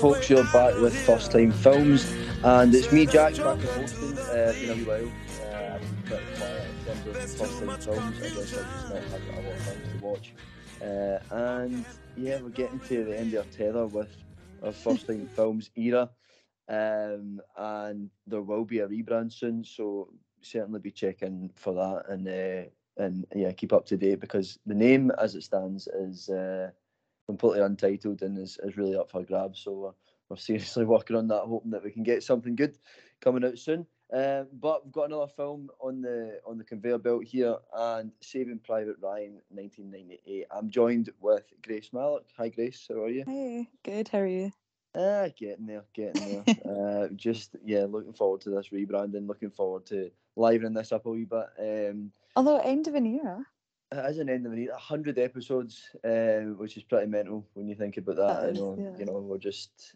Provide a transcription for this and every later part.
Folks, you're back with First Time Films, and it's me, Jack, back with hosting. Uh, been a wee while. Uh, I've been pretty quiet in terms of First Time Films. I guess I've just not had a lot of things to watch. Uh, and yeah, we're getting to the end of our tether with our First Time Films era, um, and there will be a rebrand soon, so certainly be checking for that and uh, and yeah, keep up to date because the name as it stands is. Uh, completely untitled and is, is really up for grabs. So we're, we're seriously working on that, hoping that we can get something good coming out soon. Uh, but we've got another film on the on the conveyor belt here, and Saving Private Ryan, 1998. I'm joined with Grace Malik. Hi, Grace. How are you? Hey, good. How are you? Ah, getting there, getting there. uh, just yeah, looking forward to this rebranding. Looking forward to livening this up a wee bit. Um, Although end of an era. It is an end of era, hundred episodes, uh, which is pretty mental when you think about that. That you know, yeah. you know, we're just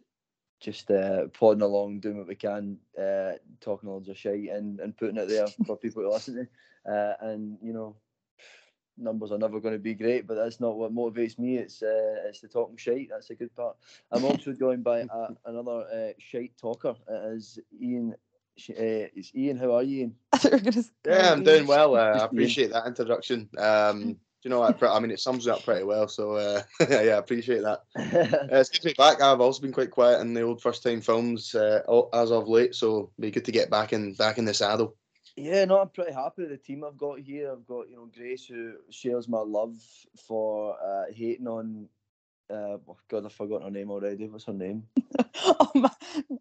just uh, plodding along, doing what we can, uh, talking loads of shit and, and putting it there for people to listen to. Uh, and you know, numbers are never going to be great, but that's not what motivates me. It's uh, it's the talking shite. That's a good part. I'm also joined by uh, another uh, shite talker. It is Ian. Sh- Uh, it's Ian. How are you, Ian? I thought you were gonna Yeah, I'm doing well. Uh, I appreciate that introduction. Um, do you know what? I mean, it sums it up pretty well. So uh, yeah, I appreciate that. Uh, it's good to be back. I've also been quite quiet in the old first time films uh, as of late, so be good to get back in back in the saddle. Yeah, no, I'm pretty happy with the team I've got here. I've got, you know, Grace who shares my love for uh, hating on uh oh God, I've forgotten her name already. What's her name? oh, my,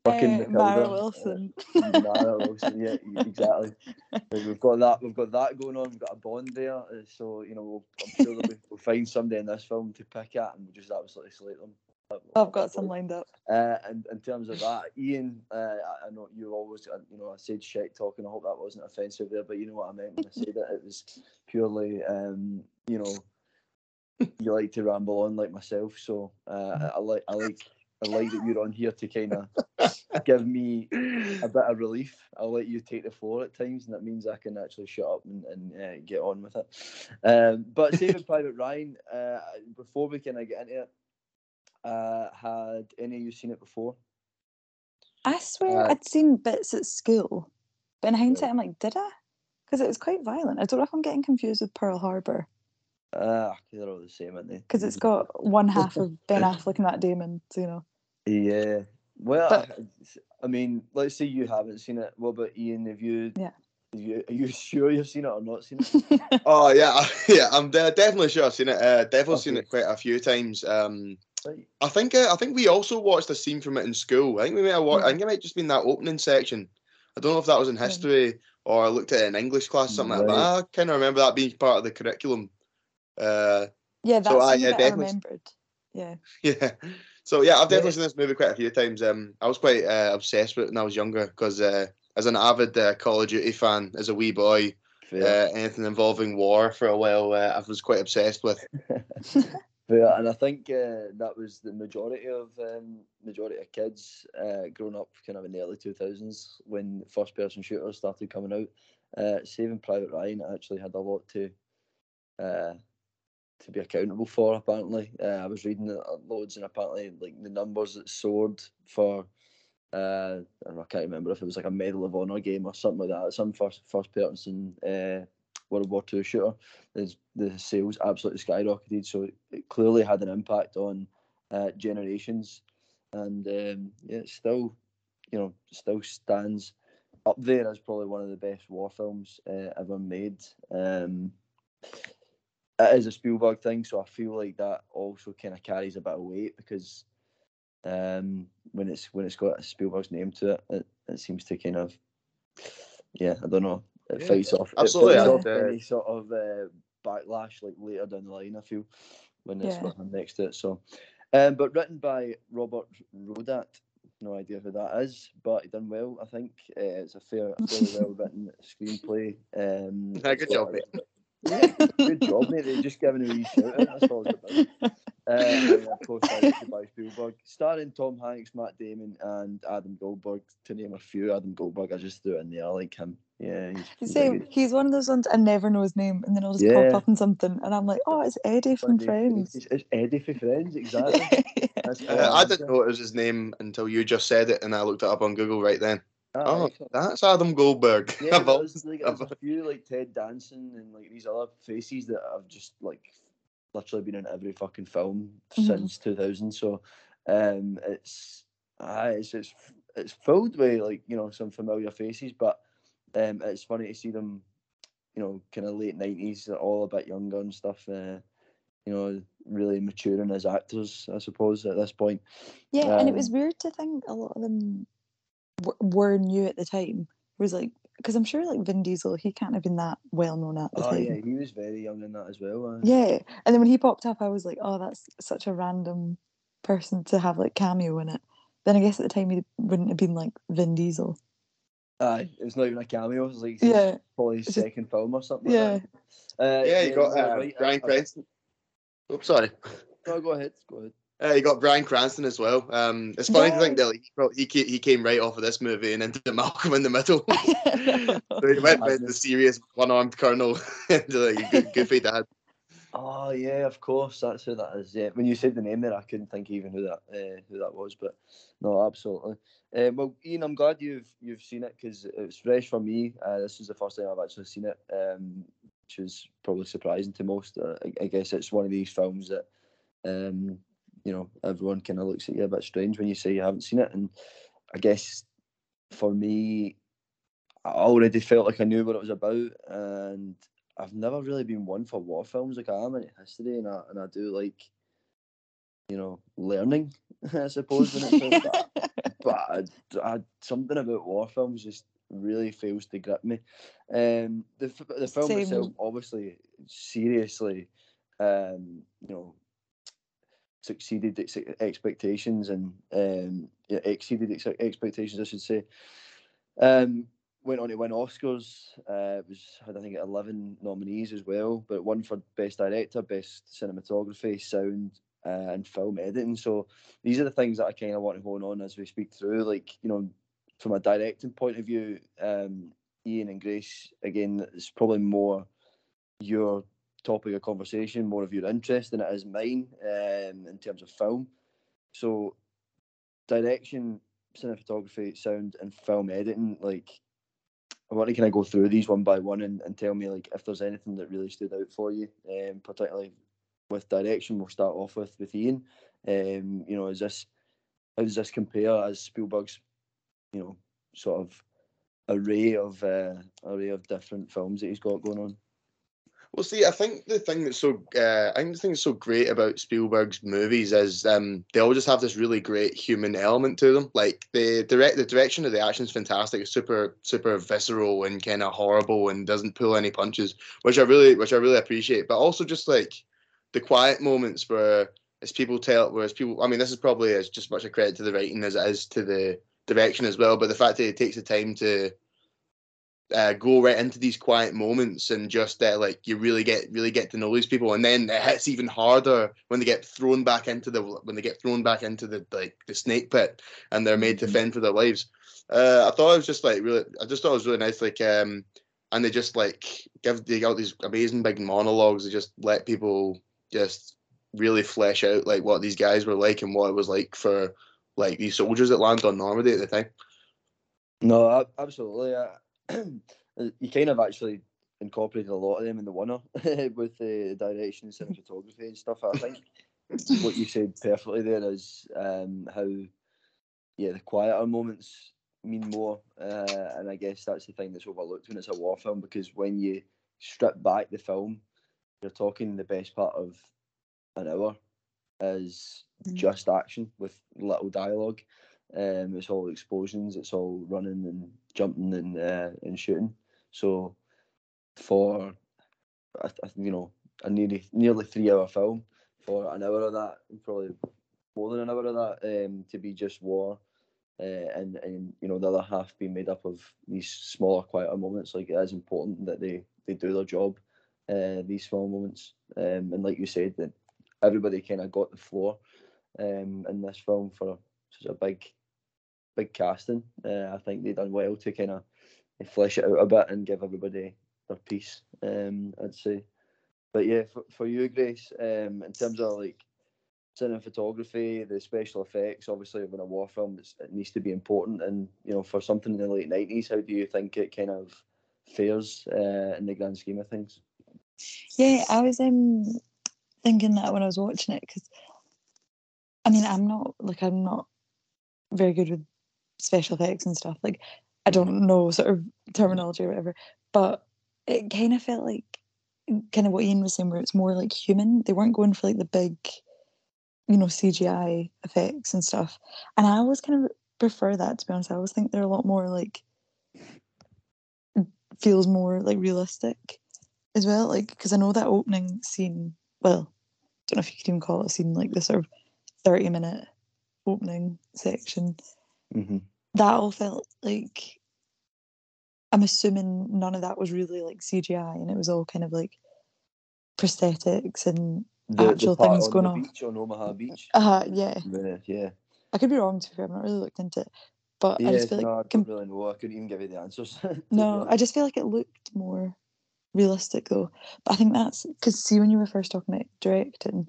Fucking uh, Mara. Wilson. Mara Wilson, yeah, exactly. We've got that we've got that going on, we've got a bond there. uh, So, you know, we'll, I'm sure that we- we'll find somebody in this film to pick at and we'll just absolutely slate them. I've got some lined up. Uh, and in terms of that, Ian, uh, I, I know you always, uh, you know, I said shit talking. I hope that wasn't offensive there, but you know what I meant when I said it. It was purely, um, you know, you like to ramble on like myself. So uh, I like, I like, I like that you're on here to kind of give me a bit of relief. I'll let you take the floor at times, and that means I can actually shut up and, and uh, get on with it. Um, but Saving Private Ryan, uh, before we kind of get into it, uh, had any of you seen it before? I swear Uh, I'd seen bits at school, but in hindsight, I'm like, did I? Because it was quite violent. I don't know if I'm getting confused with Pearl Harbor Ah, they're all the same, aren't they? because it's got one half of Ben Affleck and that Damon. So you know, Yeah. Well, But- I, I mean, let's say you haven't seen it. What about Ian? Have you? Yeah. Have you, are you sure you've seen it or not seen it? Oh yeah, yeah. I'm de- definitely sure I've seen it. Uh, definitely seen it quite a few times. Um, I think uh, I think we also watched a scene from it in school. I think we may have watched, I think it might just been that opening section. I don't know if that was in history or I looked at it in English class, something like that. I kind of remember that being part of the curriculum. Uh, yeah, that's So, uh, the yeah, bit I definitely- remembered. Yeah, yeah. So yeah, I've definitely Yeah. seen this movie quite a few times. Um, I was quite uh, obsessed with it when I was younger because uh, as an avid uh, Call of Duty fan, as a wee boy, Fair. uh, anything involving war for a while, uh, I was quite obsessed with. Fair. And I think uh, that was the majority of um, majority of kids uh, growing up kind of in the early two thousands when first person shooters started coming out. Uh, Saving Private Ryan actually had a lot to uh, to be accountable for. Apparently, uh, I was reading it loads, and apparently, like the numbers that soared for. Uh, I, know, I can't remember if it was like a Medal of Honor game or something like that. Some first first person uh, World War Two shooter. There's, the sales absolutely skyrocketed, so it, it clearly had an impact on uh, generations, and um, yeah, it still, you know, still stands up there as probably one of the best war films uh, ever made. Um, it is a Spielberg thing, so I feel like that also kind of carries a bit of weight because um, when it's when it's got Spielberg's name to it, it, it seems to kind of yeah, I don't know, it Yeah, fights off, absolutely, it fights off any sort of uh, backlash like later down the line. I feel when it's Yeah. got next to it. So, um, but written by Robert Rodat. No idea who that is, but he done well. I think uh, it's a fair, a fairly well written screenplay. Um, Yeah, good job, mate. Yeah, good job, mate. They just giving a wee shout out. That's all it's about. Uh, and of course, directed by Spielberg, starring Tom Hanks, Matt Damon, and Adam Goldberg, to name a few. Adam Goldberg, I just threw in there. I like him. Yeah, he's, he's Same. He's one of those ones I never know his name, and then I'll just Yeah. pop up on something, and I'm like, oh, it's Eddie from Funny. Friends. It's, it's Eddie from Friends, exactly. That's Uh, I didn't know it was his name until you just said it, and I looked it up on Google right then. Oh, excellent. that's Adam Goldberg. Yeah, I've but always- there's, like, there's a few like Ted Danson and like these other faces that have just like literally been in every fucking film Mhm. since 2000. So um, it's ah, it's it's it's filled with like you know some familiar faces, but um, it's funny to see them, you know, kind of late 90s, all a bit younger and stuff. Uh, you know, really maturing as actors, I suppose, at this point. Yeah, and it was Um, weird to think a lot of them w- were new at the time. Was like because I'm sure like Vin Diesel, he can't have been that well known at the Oh time. yeah, he was very young in that as well. Uh, Yeah, and then when he popped up, I was like, oh, that's such a random person to have like cameo in it. Then I guess at the time he wouldn't have been like Vin Diesel. Aye, was not even a cameo. It was like his- Yeah, probably his It's just- second film or something. yeah. Like that. Uh, yeah, you got you're uh, right, I- Bryan I- Cranston. Oops, sorry. No, go ahead. Go ahead. Uh, you got Bryan Cranston as well. Um, it's funny to think that like, he he he came right off of this movie and into Malcolm in the Middle. so he went with the serious one-armed colonel into like a goofy dad. Oh yeah, of course. That's who that is. Yeah, when you said the name there, I couldn't think even who that uh, who that was. But no, absolutely. Uh, well, Ian, I'm glad you've you've seen it because it was fresh for me. Uh, this is the first time I've actually seen it, um, which is probably surprising to most. Uh, I, I guess it's one of these films that, um, you know, everyone kind of looks at you a bit strange when you say you haven't seen it, and I guess for me, I already felt like I knew what it was about, and I've never really been one for war films. Like I am into history, and I and I do like, you know, learning. I suppose when it's about that. But I, I, something about war films just really fails to grip me. Um, the the film Same. itself, obviously, seriously, um, you know, succeeded ex- expectations and um, yeah, exceeded ex- expectations, I should say. Um, went on to win Oscars. Uh, was had I think eleven nominees as well, but one for best director, best cinematography, sound, uh, and film editing. So these are the things that I kind of want to hone on as we speak through. Like you know, from a directing point of view, um, Ian and Grace again, it's probably more your topic of conversation, more of your interest than it is mine um, in terms of film. So direction, cinematography, sound, and film editing, like I want to kind of go through these one by one and, and tell me like if there's anything that really stood out for you, um, particularly with direction. We'll start off with with Ian. Um, you know, is this how does this compare as Spielberg's, you know, sort of array of uh, array of different films that he's got going on? Well, see, I think the thing that's so uh, I think the thing that's so great about Spielberg's movies is um, they all just have this really great human element to them. Like the direct the direction of the action is fantastic. It's super super visceral and kind of horrible and doesn't pull any punches, which I really which I really appreciate. But also just like the quiet moments where as people tell, whereas people, I mean, this is probably as just much a credit to the writing as it is to the direction as well. But the fact that it takes the time to uh, go right into these quiet moments and just uh, like you really get really get to know these people and then it hits even harder when they get thrown back into the when they get thrown back into the like the snake pit and they're made to Mhm. fend for their lives uh, i thought it was just like really i just thought it was really nice like um and they just like give they got these amazing big monologues they just let people just really flesh out like what these guys were like and what it was like for like these soldiers that landed on normandy at the time No, absolutely. Uh, you kind of actually incorporated a lot of them in the winner with the direction and cinematography and stuff. I think what you said perfectly there is um, how, yeah, the quieter moments mean more, uh, and I guess that's the thing that's overlooked when it's a war film because when you strip back the film, you're talking the best part of an hour is Mm. just action with little dialogue. Um, it's all explosions. It's all running and jumping and uh, and shooting. So for you know a nearly nearly three hour film for an hour of that, probably more than an hour of that, um, to be just war, uh, and and you know the other half being made up of these smaller, quieter moments. Like it is important that they they do their job. Uh, these small moments, um, and like you said, that everybody kind of got the floor um, in this film for such a big, big casting. Uh, I think they done well to kind of flesh it out a bit and give everybody their piece. Um, I'd say. But yeah, for, for you, Grace, um, in terms of like cinematography, the special effects, obviously, when a war film, it needs to be important. And you know, for something in the late nineties, how do you think it kind of fares uh, in the grand scheme of things? Yeah, I was um thinking that when I was watching it because I mean I'm not like I'm not very good with special effects and stuff. Like I mm-hmm. don't know sort of terminology or whatever, but it kind of felt like mm, kind of what Ian was saying, where it's more like human. They weren't going for like the big, you know, CGI effects and stuff. And I always kind of prefer that to be honest. I always think they're a lot more like mm, feels more like realistic as well. Like because I know that opening scene. Well, I don't know if you could even call it a scene like the sort of thirty minute opening section. Mm-hmm. That all felt like I'm assuming none of that was really like CGI and it was all kind of like prosthetics and The, actual the things on going the on. beach on Omaha Beach. Uh yeah. Yeah, yeah. I could be wrong to be fair, I've not really looked into it. But I just feel no, like I com- don't really know. I couldn't even give you the answers. no, I just feel like it looked more realistic though. But I think that's because see when you were first talking about directing,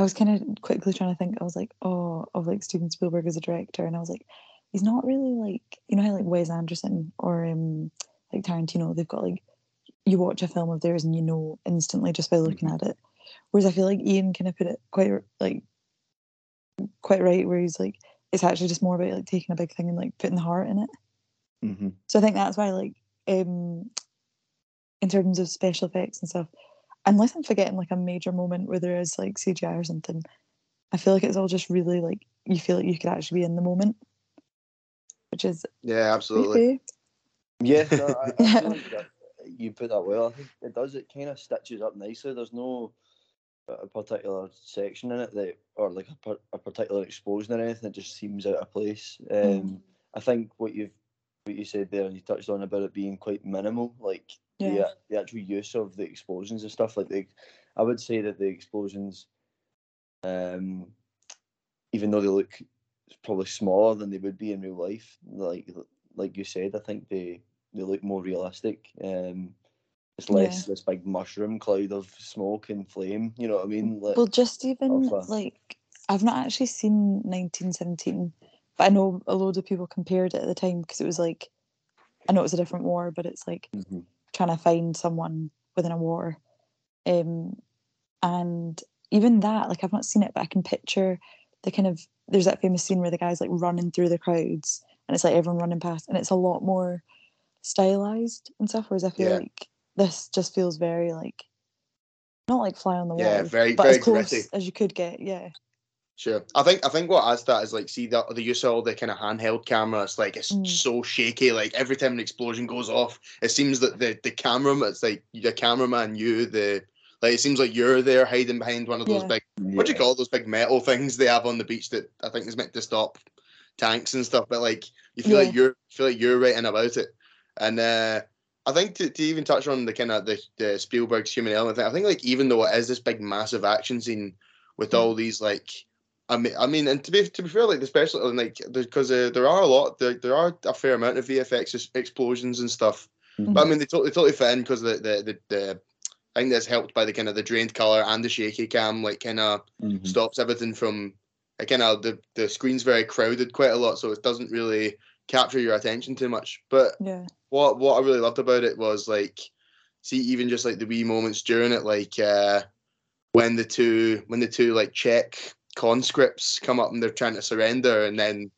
I was kind of quickly trying to think. I was like, oh, of like Steven Spielberg as a director, and I was like, he's not really like you know how like Wes Anderson or um like Tarantino, they've got like you watch a film of theirs and you know instantly just by looking Mm-hmm. at it. Whereas I feel like Ian kind of put it quite like quite right, where he's like it's actually just more about like taking a big thing and like putting the heart in it. Mhm. So I think that's why, like, um, in terms of special effects and stuff, unless I'm forgetting like a major moment where there is like CGI or something, I feel like it's all just really like you feel like you could actually be in the moment, which is Yeah, absolutely. creepy. Yeah, no, I, I like you put that well. I think it does. It kind of stitches up nicely. There's no a particular section in it that, or like a, a particular explosion or anything It just seems out of place. Um, Mm. I think what you've what you said there and you touched on about it being quite minimal, like Yeah. a- the actual use of the explosions and stuff. Like the, I would say that the explosions, um, even though they look probably smaller than they would be in real life, like like you said, I think they they look more realistic. Um, it's less this big mushroom cloud of smoke and flame. You know what I mean? Like, Well, just even like I've not actually seen 1917, but I know a load of people compared it at the time because it was like I know it was a different war, but it's like Mhm. trying to find someone within a war. Um, and even that, like I've not seen it, but I can picture the kind of there's that famous scene where the guy's like running through the crowds and it's like everyone running past, and it's a lot more stylized and stuff. Whereas I feel Yeah. like this just feels very like not like fly on the wall, Yeah, very- but very as close gritty. as you could get. Yeah, Sure. I think I think what adds that is like see the the use of all the kind of handheld camera. It's like it's Mm. so shaky. Like every time an explosion goes off, it seems that the the camera it's like the cameraman, you the like it seems like you're there hiding behind one of those Yeah. big what do you call those big metal things they have on the beach that I think is meant to stop tanks and stuff. But like you feel Yeah. like you're feel like you're writing about it. And uh I think to, to even touch on the kind of the, the Spielberg's human element thing, I think like even though it is this big massive action scene with all these like I mean, I mean, and to be to be fair, like especially like because uh, there are a lot, there, there are a fair amount of VFX explosions and stuff. But I mean, they totally totally fit in because the, the the the I think that's helped by the kind of the drained color and the shaky cam, like kind of Mhm. stops everything from kind of the the screen's very crowded quite a lot, so it doesn't really capture your attention too much. But yeah, what what I really loved about it was like see even just like the wee moments during it, like uh when the two when the two like Czech conscripts come up and they're trying to surrender and then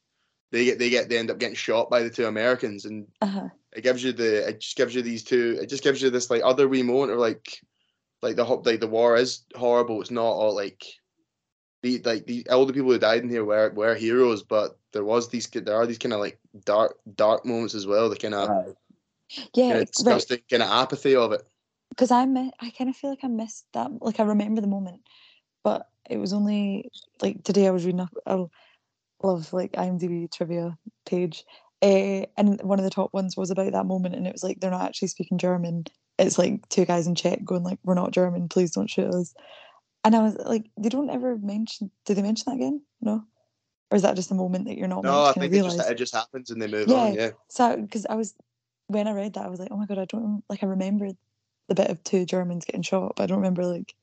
they get they get they end up getting shot by the two Americans and uh-huh. it gives you the it just gives you these two it just gives you this like other wee moment of like like the ho- like the war is horrible it's not all like the like the all the people who died in here were were heroes but there was these there are these kind of like dark dark moments as well the kind of Aye. yeah, kind of right. kind of apathy of it Because I mi- I kind of feel like I missed that. Like I remember the moment, but it was only like today I was reading up. I love like IMDb trivia page, uh, and one of the top ones was about that moment, and it was like they're not actually speaking German. It's like two guys in Czech going like, "We're not German, please don't shoot us." And I was like, they don't ever mention. Did they mention that again? No, or is that just a moment that you're not no I think it just it just happens and they move Yeah. on yeah So because I was when I read that, I was like, oh my god, I don't like. I remember the bit of two Germans getting shot, but I don't remember like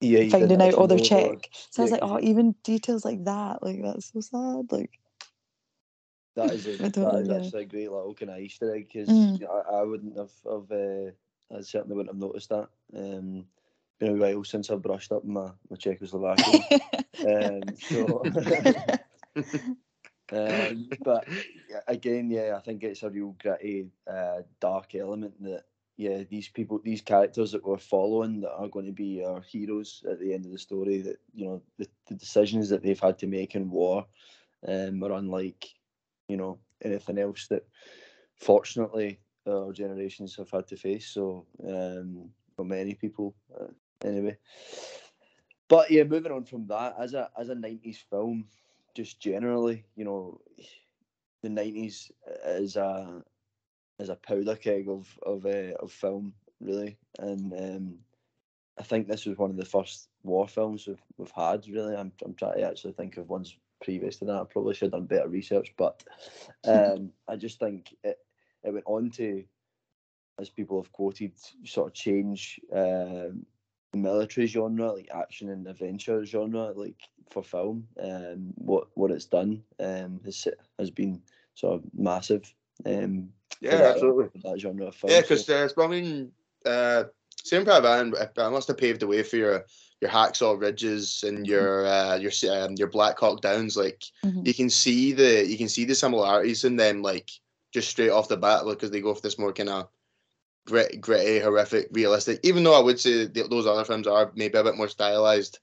Yeah, finding out all their know check. So I was yeah, like, oh, even details like that, like that's so sad. Like, That is a, I that don't- is yeah. actually a great little kind of Easter egg because Mm. I, I wouldn't have, have uh, I certainly wouldn't have noticed that. Um, been a while since I've brushed up my my Czechoslovakian. um, so, um, but again, yeah, I think it's a real gritty, uh, dark element that yeah, these people, these characters that we're following that are going to be our heroes at the end of the story. That you know the, the decisions that they've had to make in war um, are unlike you know anything else that fortunately our generations have had to face. So um, for many people, uh, anyway. But yeah, moving on from that, as a as a nineties film, just generally, you know, the nineties is a is a powder keg of of uh, of film, really, and um, I think this was one of the first war films we've we've had. Really, I'm I'm trying to actually think of ones previous to that. I probably should have done better research, but um, I just think it it went on to, as people have quoted, sort of change um, the military genre, like action and adventure genre, like for film. Um, what what it's done um, has has been sort of massive. Um, Yeah, that- absolutely. for that genre of film. Yeah, so- because uh, I mean, uh, Saving Private Ryan, uh, must have paved the way for your your Hacksaw Ridges and your uh, your um, your Black Hawk Downs. Like Mhm. you can see the you can see the similarities in them, like just straight off the bat, because they go for this more kind of grit, gritty, horrific, realistic. Even though I would say th- those other films are maybe a bit more stylized,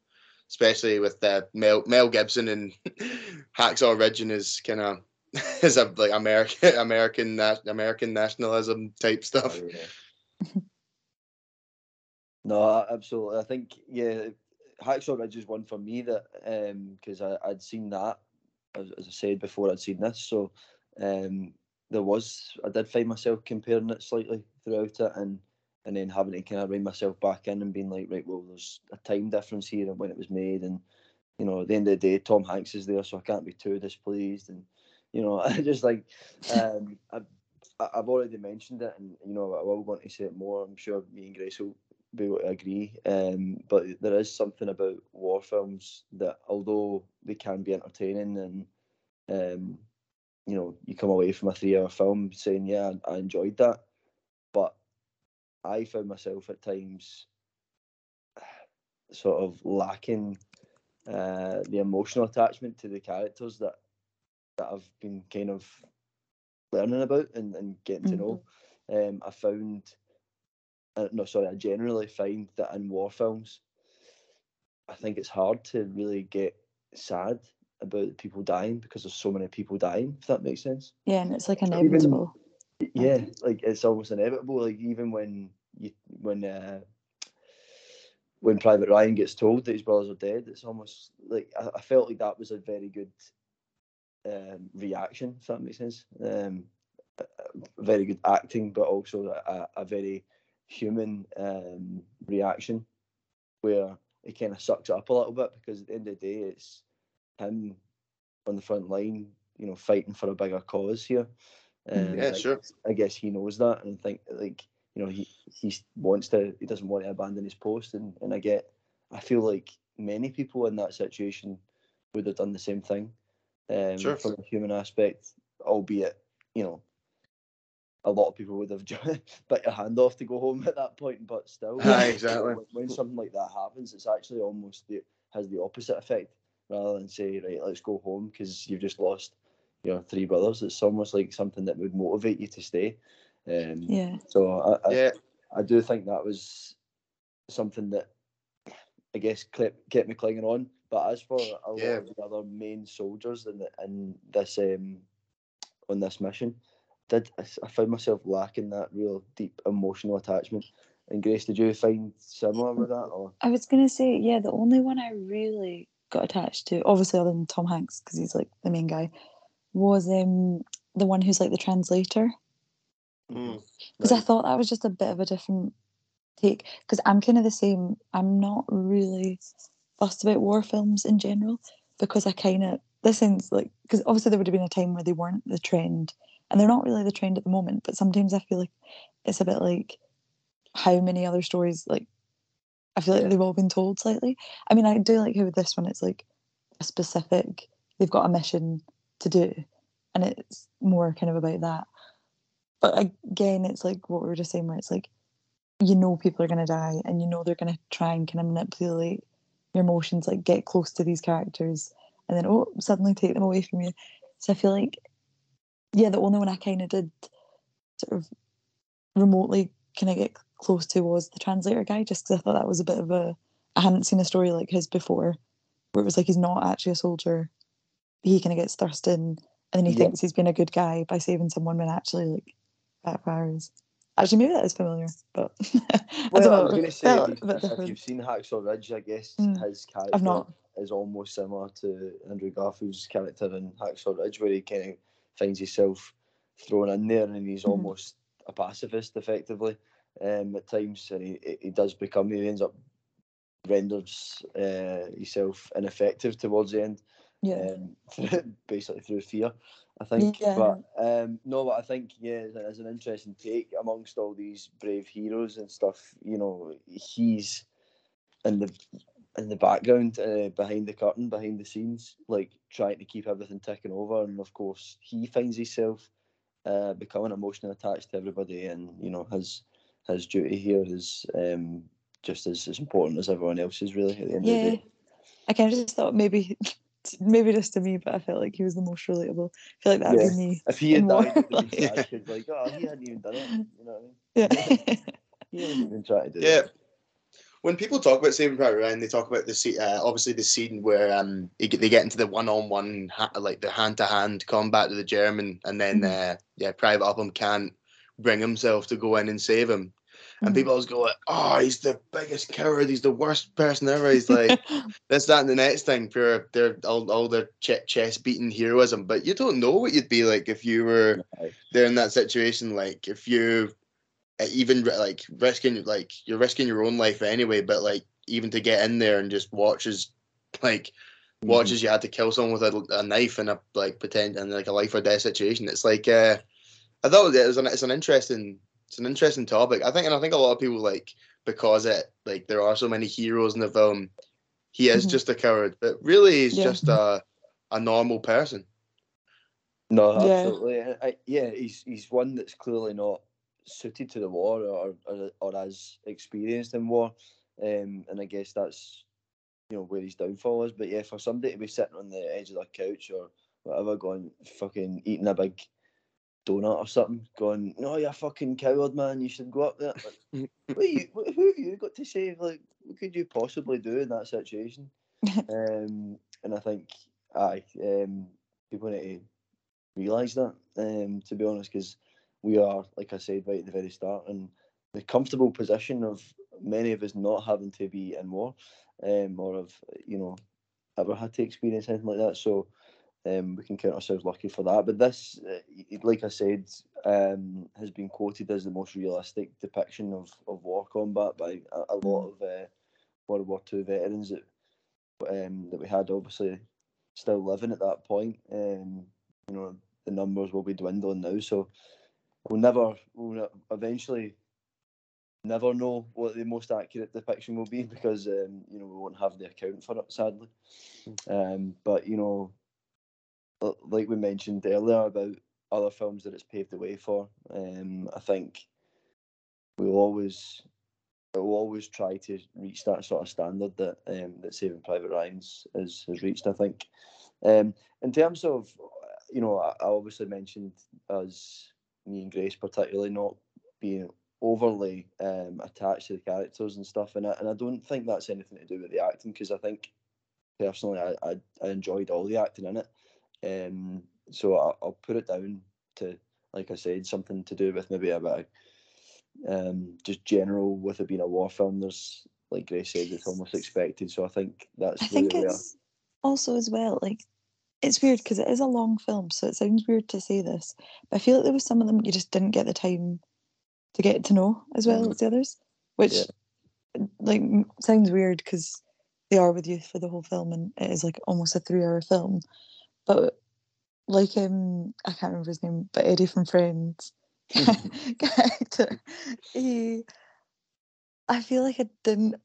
especially with uh, Mel Mel Gibson and Hacksaw Ridge and his kind of is a like American American na- American nationalism type stuff. Oh, yeah. no, absolutely. I think yeah, Hacksaw Ridge is one for me that because I I'd seen that as, as I said before I'd seen this, so um, there was I did find myself comparing it slightly throughout it and. And then having to kind of rein myself back in and being like, right, well, there's a time difference here and when it was made, and you know, at the end of the day, Tom Hanks is there, so I can't be too displeased. And you know, I just like, um, I, I- I've already mentioned it, and you know, I will want to say it more. I'm sure me and Grace will be able to agree. Um, but there is something about war films that, although they can be entertaining, and um, you know, you come away from a three-hour film saying, "Yeah, I I enjoyed that," but I found myself at times sort of lacking uh, the emotional attachment to the characters that that I've been kind of learning about and, and getting to know. Um, I found, uh, no, sorry, I generally find that in war films, I think it's hard to really get sad about people dying because there's so many people dying. If that makes sense. yeah, and it's like Even- inevitable. Yeah, like it's almost inevitable. Like even when you when uh, when Private Ryan gets told that his brothers are dead, it's almost like I, I felt like that was a very good um, reaction. If that makes sense. Um, very good acting, but also a, a very human um, reaction where it kind of sucks it up a little bit because at the end of the day, it's him on the front line, you know, fighting for a bigger cause here. Um, Yeah, I sure. I guess he knows that, and I think like you know he he wants to, he doesn't want to abandon his post, and and I get, I feel like many people in that situation would have done the same thing, um, Sure. from a human aspect, albeit you know. A lot of people would have bit your hand off to go home at that point, but still, Aye, exactly. when, when something like that happens, it's actually almost the, has the opposite effect rather than say, right, let's go home because you've just lost your three brothers. It's almost like something that would motivate you to stay. Um, Yeah. So I, I, Yeah, I do think that was something that I guess kept, kept me clinging on. But as for a lot Yeah. of the other main soldiers in the, in this um, on this mission, did I s- I found myself lacking that real deep emotional attachment. And Grace, did you find similar with that? Or I was gonna say, yeah, the only one I really got attached to, obviously other than Tom Hanks, because he's like the main guy, was um the one who's like the translator. Mm. Because I thought that was just a bit of a different take. Because I'm kind of the same. I'm not really fussed about war films in general because I kind of this sounds like because obviously there would have been a time where they weren't the trend, and they're not really the trend at the moment. But sometimes I feel like it's a bit like how many other stories like I feel like they've all been told slightly. I mean, I do like how with this one it's like a specific. They've got a mission to do, and it's more kind of about that. But again, it's like what we were just saying, where it's like you know people are going to die, and you know they're going to try and kind of manipulate your emotions, like get close to these characters, and then oh, suddenly take them away from you. So I feel like, yeah, the only one I kind of did sort of remotely kind of get close to was the translator guy, just because I thought that was a bit of a. I hadn't seen a story like his before, where it was like he's not actually a soldier. He kind of gets thrust in, and then he Yeah. thinks he's been a good guy by saving someone when actually like backfires. Actually, maybe that is familiar, but I Well, don't I was going to say, if, if you've seen Hacksaw Ridge, I guess Mm. his character is almost similar to Andrew Garfield's character in Hacksaw Ridge, where he kind of finds himself thrown in there and he's Mhm. almost a pacifist, effectively, um, at times. And he, he- he does become, he ends up renders uh, himself ineffective towards the end Yeah. um, basically through fear, I think. Yeah. But um, no, but I think yeah, as an interesting take amongst all these brave heroes and stuff. You know, he's in the in the background, uh, behind the curtain, behind the scenes, like trying to keep everything ticking over. And of course, he finds himself uh, becoming emotionally attached to everybody, and you know his his duty here is um, just as, as important as everyone else's. Really, at the end of the Yeah. day. I kind of just thought maybe, maybe just to me, but I felt like he was the most relatable. I feel like that'd Yeah. be me. If he had in war, died, it'd be like- sad 'cause, like, oh, he hadn't even done it. You know what I mean? Yeah. He wasn't even trying to do Yeah. it. When people talk about Saving Private Ryan, they talk about the se- uh, obviously the scene where um they get, they get into the one-on-one like the hand-to-hand combat with the German, and then uh, yeah, Private Upham can't bring himself to go in and save him, and people always go like, "Oh, he's the biggest coward. He's the worst person ever." He's like this, that, and the next thing for their all, all their ch- chest beating heroism, but you don't know what you'd be like if you were there in that situation. Like if you uh, even like risking like you're risking your own life anyway, but like even to get in there and just watch as like watch as you had to kill someone with a, a knife in a like pretend and like a life or death situation. It's like uh, I thought it was an it's an interesting it's an interesting topic. I think and I think a lot of people like because it like there are so many heroes in the film. He is Mhm. just a coward, but really he's Yeah. just a a normal person. No, absolutely. I, I- yeah, he's he's one that's clearly not suited to the war or or, or as experienced in war, um, and I guess that's you know where his downfall is. But yeah, for somebody to be sitting on the edge of their couch or whatever, going fucking eating a big donut or something, going, "No, you're a fucking coward, man. You should go up there." Like, what you, who have you got to save? Like, what could you possibly do in that situation? um, and I think, aye, um, people need to realise that, um, to be honest, because we are, like I said right at the very start, in the comfortable position of many of us not having to be in war, um, or have, you know, ever had to experience anything like that. So um, we can count ourselves lucky for that. But this, uh, like I said, um, has been quoted as the most realistic depiction of, of war combat by a, a lot of uh, World War Two veterans that um, that we had obviously still living at that point. Um, you know, the numbers will be dwindling now, so we'll never, we'll eventually never know what the most accurate depiction will be because um, you know we won't have the account for it, sadly. Um, but you know, like we mentioned earlier about other films that it's paved the way for, um, I think we'll always we'll always try to reach that sort of standard that um, that Saving Private Ryan's has, has reached. I think. Um, in terms of, you know, I, I obviously mentioned as me and Grace particularly not being overly um, attached to the characters and stuff, and I, and I don't think that's anything to do with the acting because I think personally I, I, I enjoyed all the acting in it. Um, so I, I'll put it down to, like I said, something to do with maybe a bit of, um, just general with it being a war film. There's like Grace said, it's almost expected. So I think that's I think where we are. it's also as well like it's weird because it is a long film, so it sounds weird to say this, but I feel like there was some of them you just didn't get the time to get to know as well Mm. as the others, which like sounds weird because they are with you for the whole film and it is like almost a three-hour film, but like um I can't remember his name, but Eddie from Friends character. He I feel like I didn't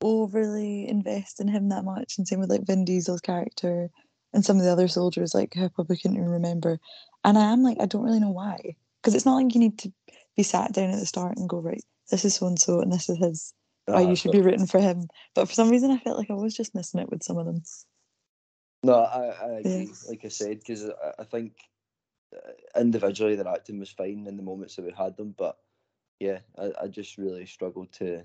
overly invest in him that much, and same with like Vin Diesel's character and some of the other soldiers, like who I probably couldn't even remember. And I am like, I don't really know why, because it's not like you need to be sat down at the start and go right. This is so and so, and this is his. Why Ah, you should be written for him. But for some reason, I felt like I was just missing it with some of them. No, I, I agree. Like I said, because I, I think uh, individually their acting was fine in the moments that we had them, but yeah, I, I just really struggled to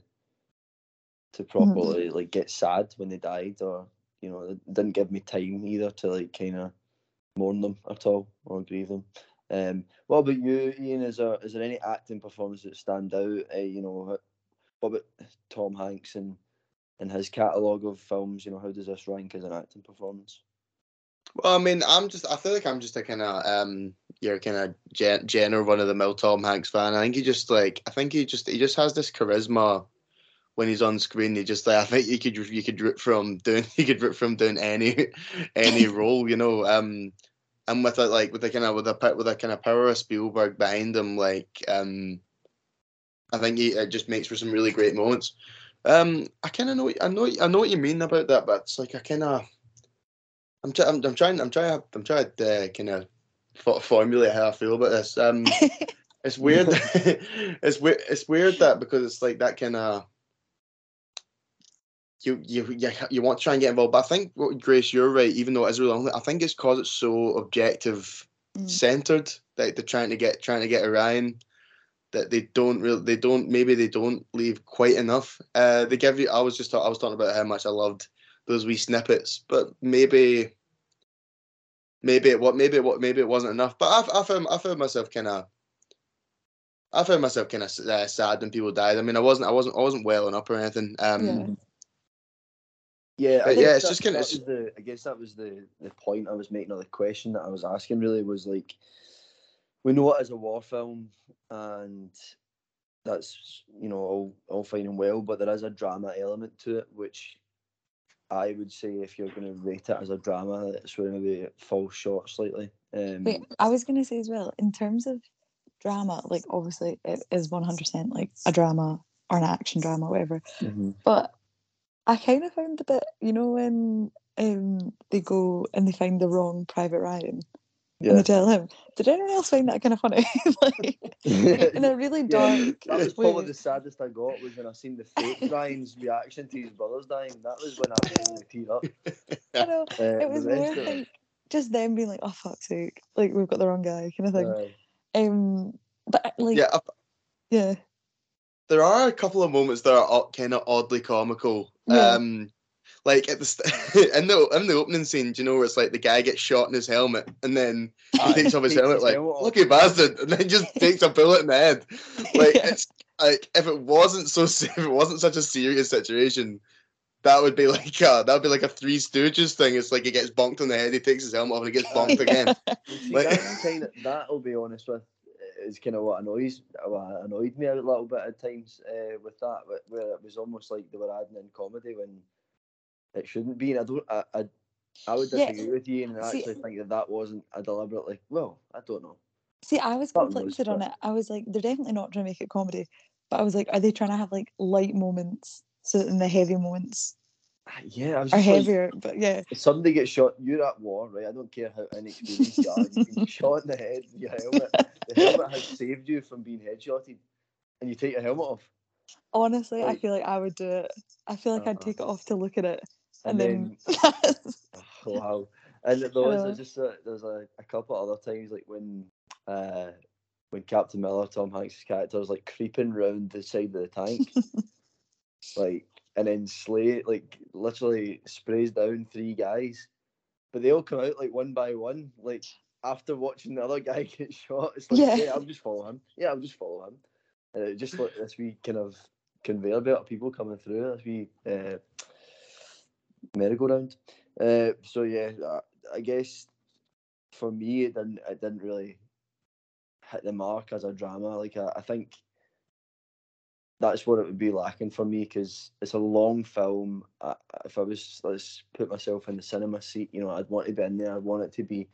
to properly like get sad when they died, or you know, it didn't give me time either to like kind of mourn them at all or grieve them. Um, what about you, Ian? Is there is there any acting performances that stand out? Uh, you know, what about Tom Hanks and and his catalogue of films? You know, how does this rank as an acting performance? Well, I mean, I'm just. I feel like I'm just a kind of um, your kind of gen- general run of the mill Tom Hanks fan. I think he just like. I think he just he just has this charisma when he's on screen. He just like. I think you could you could root from doing you could root from doing any any role. You know. Um, and with it like with a kind of with a with a kind of power of Spielberg behind him, like um, I think he it just makes for some really great moments. Um, I kind of know I know I know what you mean about that, but it's like I kind of. I'm, try- I'm, I'm trying. I'm trying. I'm trying to uh, kind of f- formulate how I feel about this. Um, it's weird. it's weird. It's weird that because it's like that kind of. You, you you you want to try and get involved, but I think what Grace, you're right. Even though it is really long, I think it's because it's so objective Mm. centered that they're trying to get trying to get Orion that they don't really they don't maybe they don't leave quite enough. Uh, they give you. I was just I was talking about how much I loved those wee snippets, but maybe maybe it what maybe what maybe it wasn't enough. But I I found I found myself kind of. I found myself kind of uh, sad when people died. I mean, I wasn't, I wasn't, I wasn't welling up or anything. Um, Yeah. Yeah, But yeah, it's that- just kinda- that it's- was the. I guess that was the the point I was making, or the question that I was asking. Really, was like, we know it as a war film, and that's you know all all fine and well, but there is a drama element to it, which I would say if you're going to rate it as a drama, it's where maybe it falls short slightly. Um, Wait, I was gonna say as well, in terms of drama, like obviously it is one hundred percent like a drama or an action drama, whatever. mhm. But I kind of found the bit, you know, when um they go and they find the wrong Private Ryan and Yeah. they tell him. Did anyone else find that kind of funny? like in a really dark Yeah, that was probably the saddest I got was when I seen the fake Ryan's reaction to his brothers dying. That was when I really teared up. I know. Uh, It was more it, like just them being like, "Oh fuck's sake!" Like we've got the wrong guy, kind of thing. uh, Um, but like, yeah, I- yeah, there are a couple of moments that are kind of oddly comical. Yeah. Um, like at the st- in the in the opening scene, do you know where it's like the guy gets shot in his helmet and then he Aye, takes off his helmet like helmet off. lucky bastard, and then just takes a bullet in the head. Like Yeah. it's like if it wasn't so se- if it wasn't such a serious situation, that would be like a, that would be like a Three Stooges thing. It's like he gets bonked on the head, he takes his helmet off, and he gets bonked again. Well, see, Like- that's kind of that. I'll be honest with is kind of what annoys what annoyed me a little bit at times uh, with that, where it was almost like they were adding in comedy when it shouldn't be. And I don't. I I, I would Yeah, disagree with you, and I see- actually think that that wasn't a deliberately. Well, I don't know. See, I was conflicted on it. I was like, they're definitely not trying to make it comedy, but I was like, are they trying to have like light moments so that in the heavy moments Ah, Yeah, I was are just like, heavier? But yeah, if somebody gets shot, you're at war, right? I don't care how inexperienced you are. You've been shot in the head with your helmet. The helmet has saved you from being headshotted, and you take your helmet off. honestly, I feel like I would do it. I feel like I'd Uh-uh. take it off to look at it, and, And then, Oh, wow. And there was a- just a, there was a, a couple other times like when uh when Captain Miller, Tom Hanks' character, was like creeping round the side of the tank, like and then Slay like literally sprays down three guys, but they all come out like one by one, like after watching the other guy get shot. It's like, Yeah. yeah, I'll just follow him. Yeah, I'll just follow him. And it just like this wee kind of conveyor belt of people coming through. This wee uh, merry-go-round. Uh, so yeah, I, I guess for me it didn't it didn't really hit the mark as a drama. Like I, I think that's what it would be lacking for me because it's a long film. I, if I was let's put myself in the cinema seat, you know, I'd want to be in there. I'd want it to be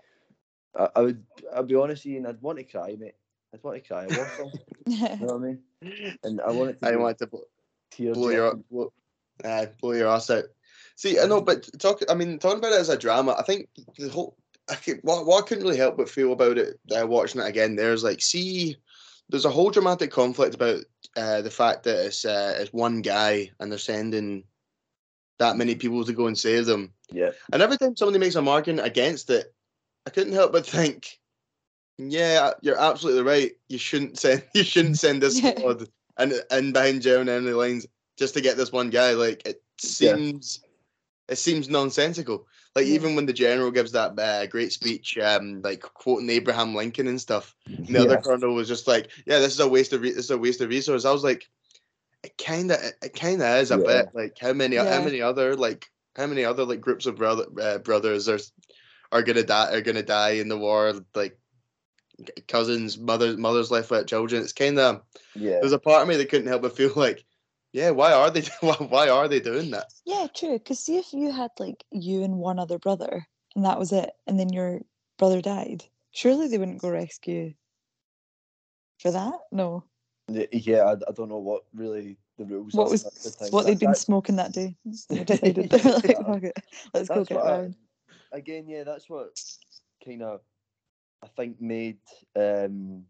I, I would. I'll be honest, Ian. I'd want to cry, mate. I'd want to cry. I want some. you know what I mean? And I want it to. I be want to blow, tear blow your jerking. blow, uh, blow your ass out. See, I know, but talk. I mean, talking about it as a drama, I think the whole. I could, what, what I couldn't really help but feel about it uh, watching it again. There's like, see, there's a whole dramatic conflict about uh, the fact that it's uh, it's one guy and they're sending that many people to go and save them. Yeah. And every time somebody makes a argument against it, I couldn't help but think, yeah, you're absolutely right. You shouldn't send you shouldn't send this Yeah. squad and and behind German enemy lines just to get this one guy. Like it Yeah. It seems nonsensical. Like Yeah. even when the general gives that uh, great speech, um, like quoting Abraham Lincoln and stuff, and the Yeah. other colonel was just like, "Yeah, this is a waste of re- this is a waste of resource." I was like, "It kind of, it kind of is a Yeah. bit like how many, how many other like how many other like groups of brother uh, brothers are are gonna die are gonna die in the war like cousins, mothers, mothers left without children. It's kind of Yeah. there's a part of me that couldn't help but feel like, yeah, why are they why, why are they doing that? Yeah, true. Because see if you had like you and one other brother and that was it, and then your brother died, surely they wouldn't go rescue for that? No. Y- Yeah, I, I don't know what really the rules What are was at the what That- they'd been that- smoking that day. They decided they were like, fuck it, let's go get what round. again, yeah, that's what kind of I think made um,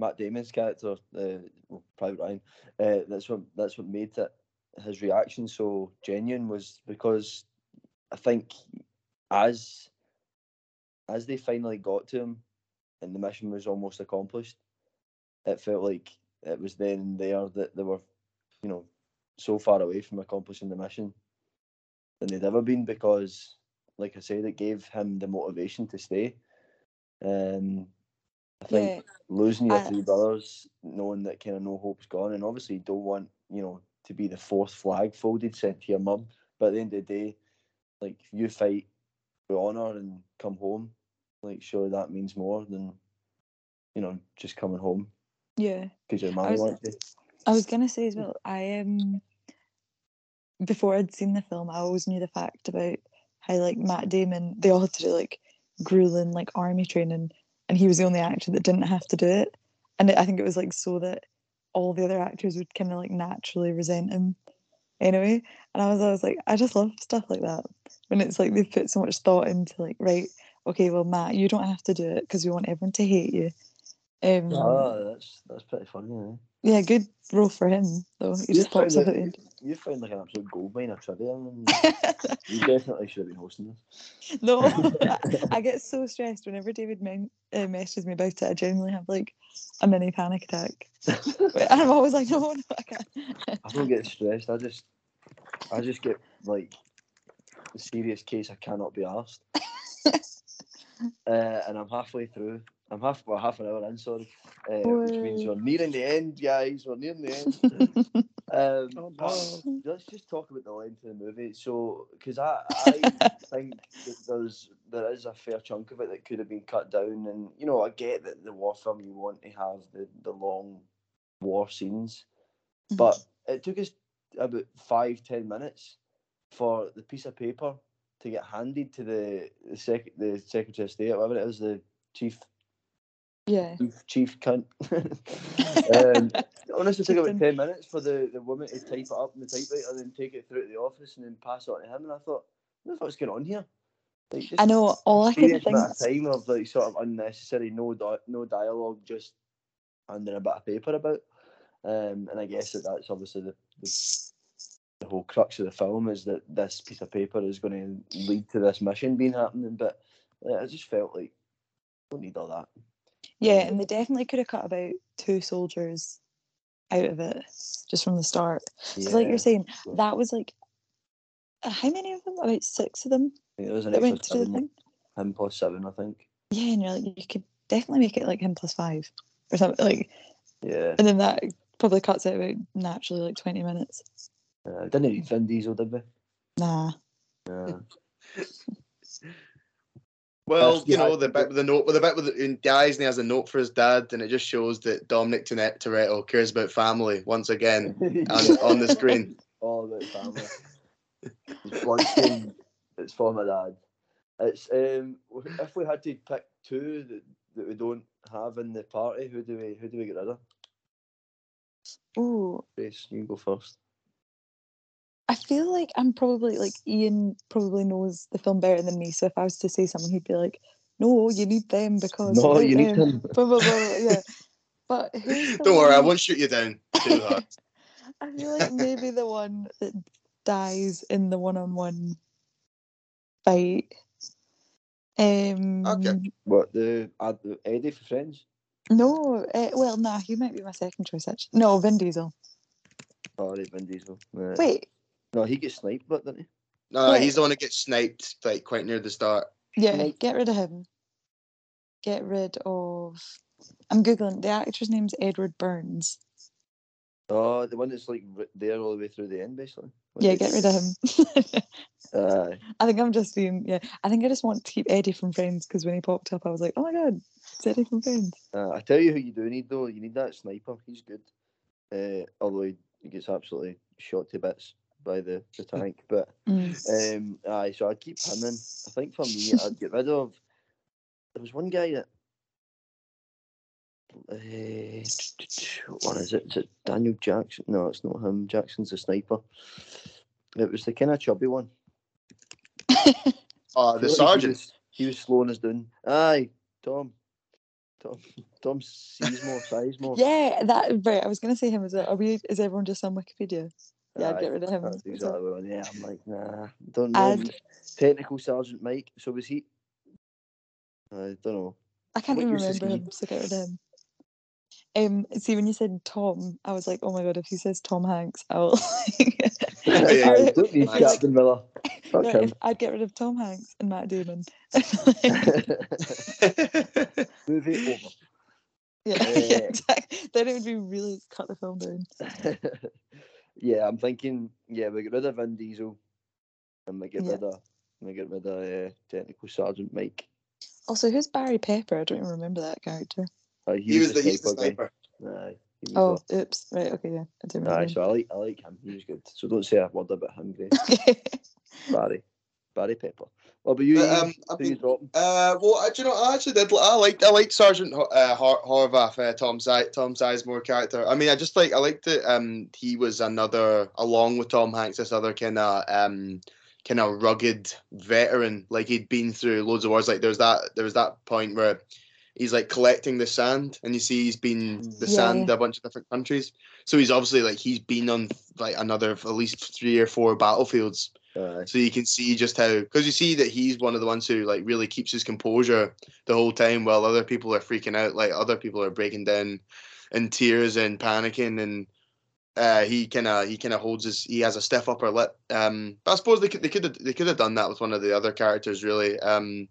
Matt Damon's character, uh, Private Ryan, uh, that's what that's what made it his reaction so genuine was because I think as as they finally got to him and the mission was almost accomplished, it felt like it was then and there that they were, you know, so far away from accomplishing the mission than they'd ever been because like I said, it gave him the motivation to stay. Um, I think Yeah, losing your I- three brothers, knowing that kind of no hope's gone, and obviously you don't want you know to be the fourth flag folded sent to your mum. But at the end of the day, like you fight with honour and come home, like surely that means more than you know just coming home yeah. because your mum wants you. I was gonna say as well. I um before I'd seen the film, I always knew the fact about how like Matt Damon they all had to do like grueling like army training, and he was the only actor that didn't have to do it. And I think it was like so that all the other actors would kind of like naturally resent him anyway. And I was I was like, I just love stuff like that when it's like they've put so much thought into like right, okay, well Matt, you don't have to do it because we want everyone to hate you. Um, Ah, that's that's pretty funny. Eh? yeah, good role for him though. He You just pops up at the end. You found like an absolute gold mine of trivia. And you definitely should have been hosting this. no, I, I get so stressed whenever David men- uh, messages me about it. I genuinely have like a mini panic attack. But I'm always like, no, no, I can't. I don't get stressed. I just, I just get like a serious case. I cannot be asked. uh, and I'm halfway through. I'm half, well, half an hour in. Sorry, uh, which means we're nearing the end, guys. We're nearing the end. Um, Oh, but let's just talk about the length of the movie. So, because I, I think that there's there is a fair chunk of it that could have been cut down, and you know, I get that the war film you want to have the the long war scenes, but it took us about five ten minutes for the piece of paper to get handed to the the, sec- the secretary of state, whatever it is, the chief yeah. chief cunt. um, honestly, it took about ten minutes for the, the woman to type it up in the typewriter and then take it through to the office and then pass it on to him. And I thought, what the fuck's going on here? Like, I know all I can think. of time of like sort of unnecessary, no di- no dialogue, just handing a bit of paper about. Um, and I guess that that's obviously the, the the whole crux of the film is that this piece of paper is going to lead to this mission being happening. But uh, I just felt like don't need all that. Yeah, and they definitely could have cut about two soldiers out of it just from the start. 'Cause like Yeah. you're saying, that was like uh, how many of them? About six of them I there was an that went to the thing. him plus seven, I think. Yeah, and you're like, you could definitely make it like him plus five or something like, Yeah. and then that probably cuts out about naturally like twenty minutes. Uh, didn't need Vin Diesel, did we? Nah. Yeah. Well, you know the bit with the note, with the bit with the, he dies and he has a note for his dad, and it just shows that Dominic Toret- Toretto cares about family once again on, on the screen. All about family. His blood it's for my dad. It's um, if we had to pick two that, that we don't have in the party. Who do we who do we get rid of? Ooh, Grace, you go first. I feel like I'm probably like Ian probably knows the film better than me. So if I was to say someone, he'd be like, "No, you need them because No, you need them, him. Blah, blah, blah, yeah. But who's Don't worry, I won't shoot you down. Too hard. I feel like maybe the one that dies in the one-on-one fight. Um, What the, uh, Eddie for Friends? No, uh, well, nah, he might be my second choice actually. No, Vin Diesel. Oh, right, Vin Diesel. Right. Wait, No, he gets sniped, but didn't he? No, Wait. he's the one that gets sniped like quite near the start. yeah, get rid of him. Get rid of. I'm googling. The actor's name's Edward Burns. Oh, the one that's like there all the way through the end, basically. Like, Yeah, get rid of him. Uh, I think I'm just being yeah. I think I just want to keep Eddie from Friends because when he popped up, I was like, oh my god, it's Eddie from Friends. uh, I tell you who you do need though. You need that sniper. He's good. Uh, although he, he gets absolutely shot to bits by the, the tank. But Mm. um, aye, so I'd keep him in. I think for me, I'd get rid of. There was one guy that. Uh, what is it? Is it Daniel Jackson? No, it's not him. Jackson's a sniper. It was the kind of chubby one. Oh, I the sergeant. He was, he was slowing us down. Aye, Tom. Tom. Tom Sizemore. Sizemore. Yeah, that right. I was gonna say him. Is it? Are we? Is everyone just on Wikipedia? Yeah, I'd get rid of him. That's exactly what. Yeah, I'm like, nah, don't know. I'd- Technical Sergeant Mike. So was he? I don't know. I can't What even remember him, so get rid of him. Um, see, when you said Tom, I was like, oh my god, if he says Tom Hanks, I'll. Yeah, don't need Captain Miller. Fuck no, him. I'd get rid of Tom Hanks and Matt Damon. Movie over. yeah, Uh, yeah, exactly. Then it would be really cut the film down. Yeah, I'm thinking. Yeah, we get rid of Vin Diesel, and we get Yeah. rid of we get rid of uh, Technical Sergeant Mike. Also, who's Barry Pepper? I don't even remember that character. Uh, he was the, he's the sniper sniper. guy. Aye, he was Oh, oops. Right, okay, yeah. I didn't the- aye, so I like I like him. He was good. So don't say a word about him, Grace. Okay. Barry, Barry Pepper. What about you? But, um, I Who you mean. Uh, well, I- do you know, I actually did. I liked, I liked Sergeant uh, Hor- Horvath, uh, Tom Si- Tom Sizemore character. I mean, I just like, I liked it. Um, he was another, along with Tom Hanks, this other kind of, um, kind of rugged veteran. Like he'd been through loads of wars. Like there's that, there was that point where he's like collecting the sand, and you see he's been the Yeah, sand a bunch of different countries. So he's obviously like he's been on like another at least three or four battlefields. Aye. So you can see just how, because you see that he's one of the ones who like really keeps his composure the whole time, while other people are freaking out. Like other people are breaking down in tears and panicking, and uh, he kind of he kind of holds his he has a stiff upper lip. Um, but I suppose they could they could have they could have done that with one of the other characters really. Um,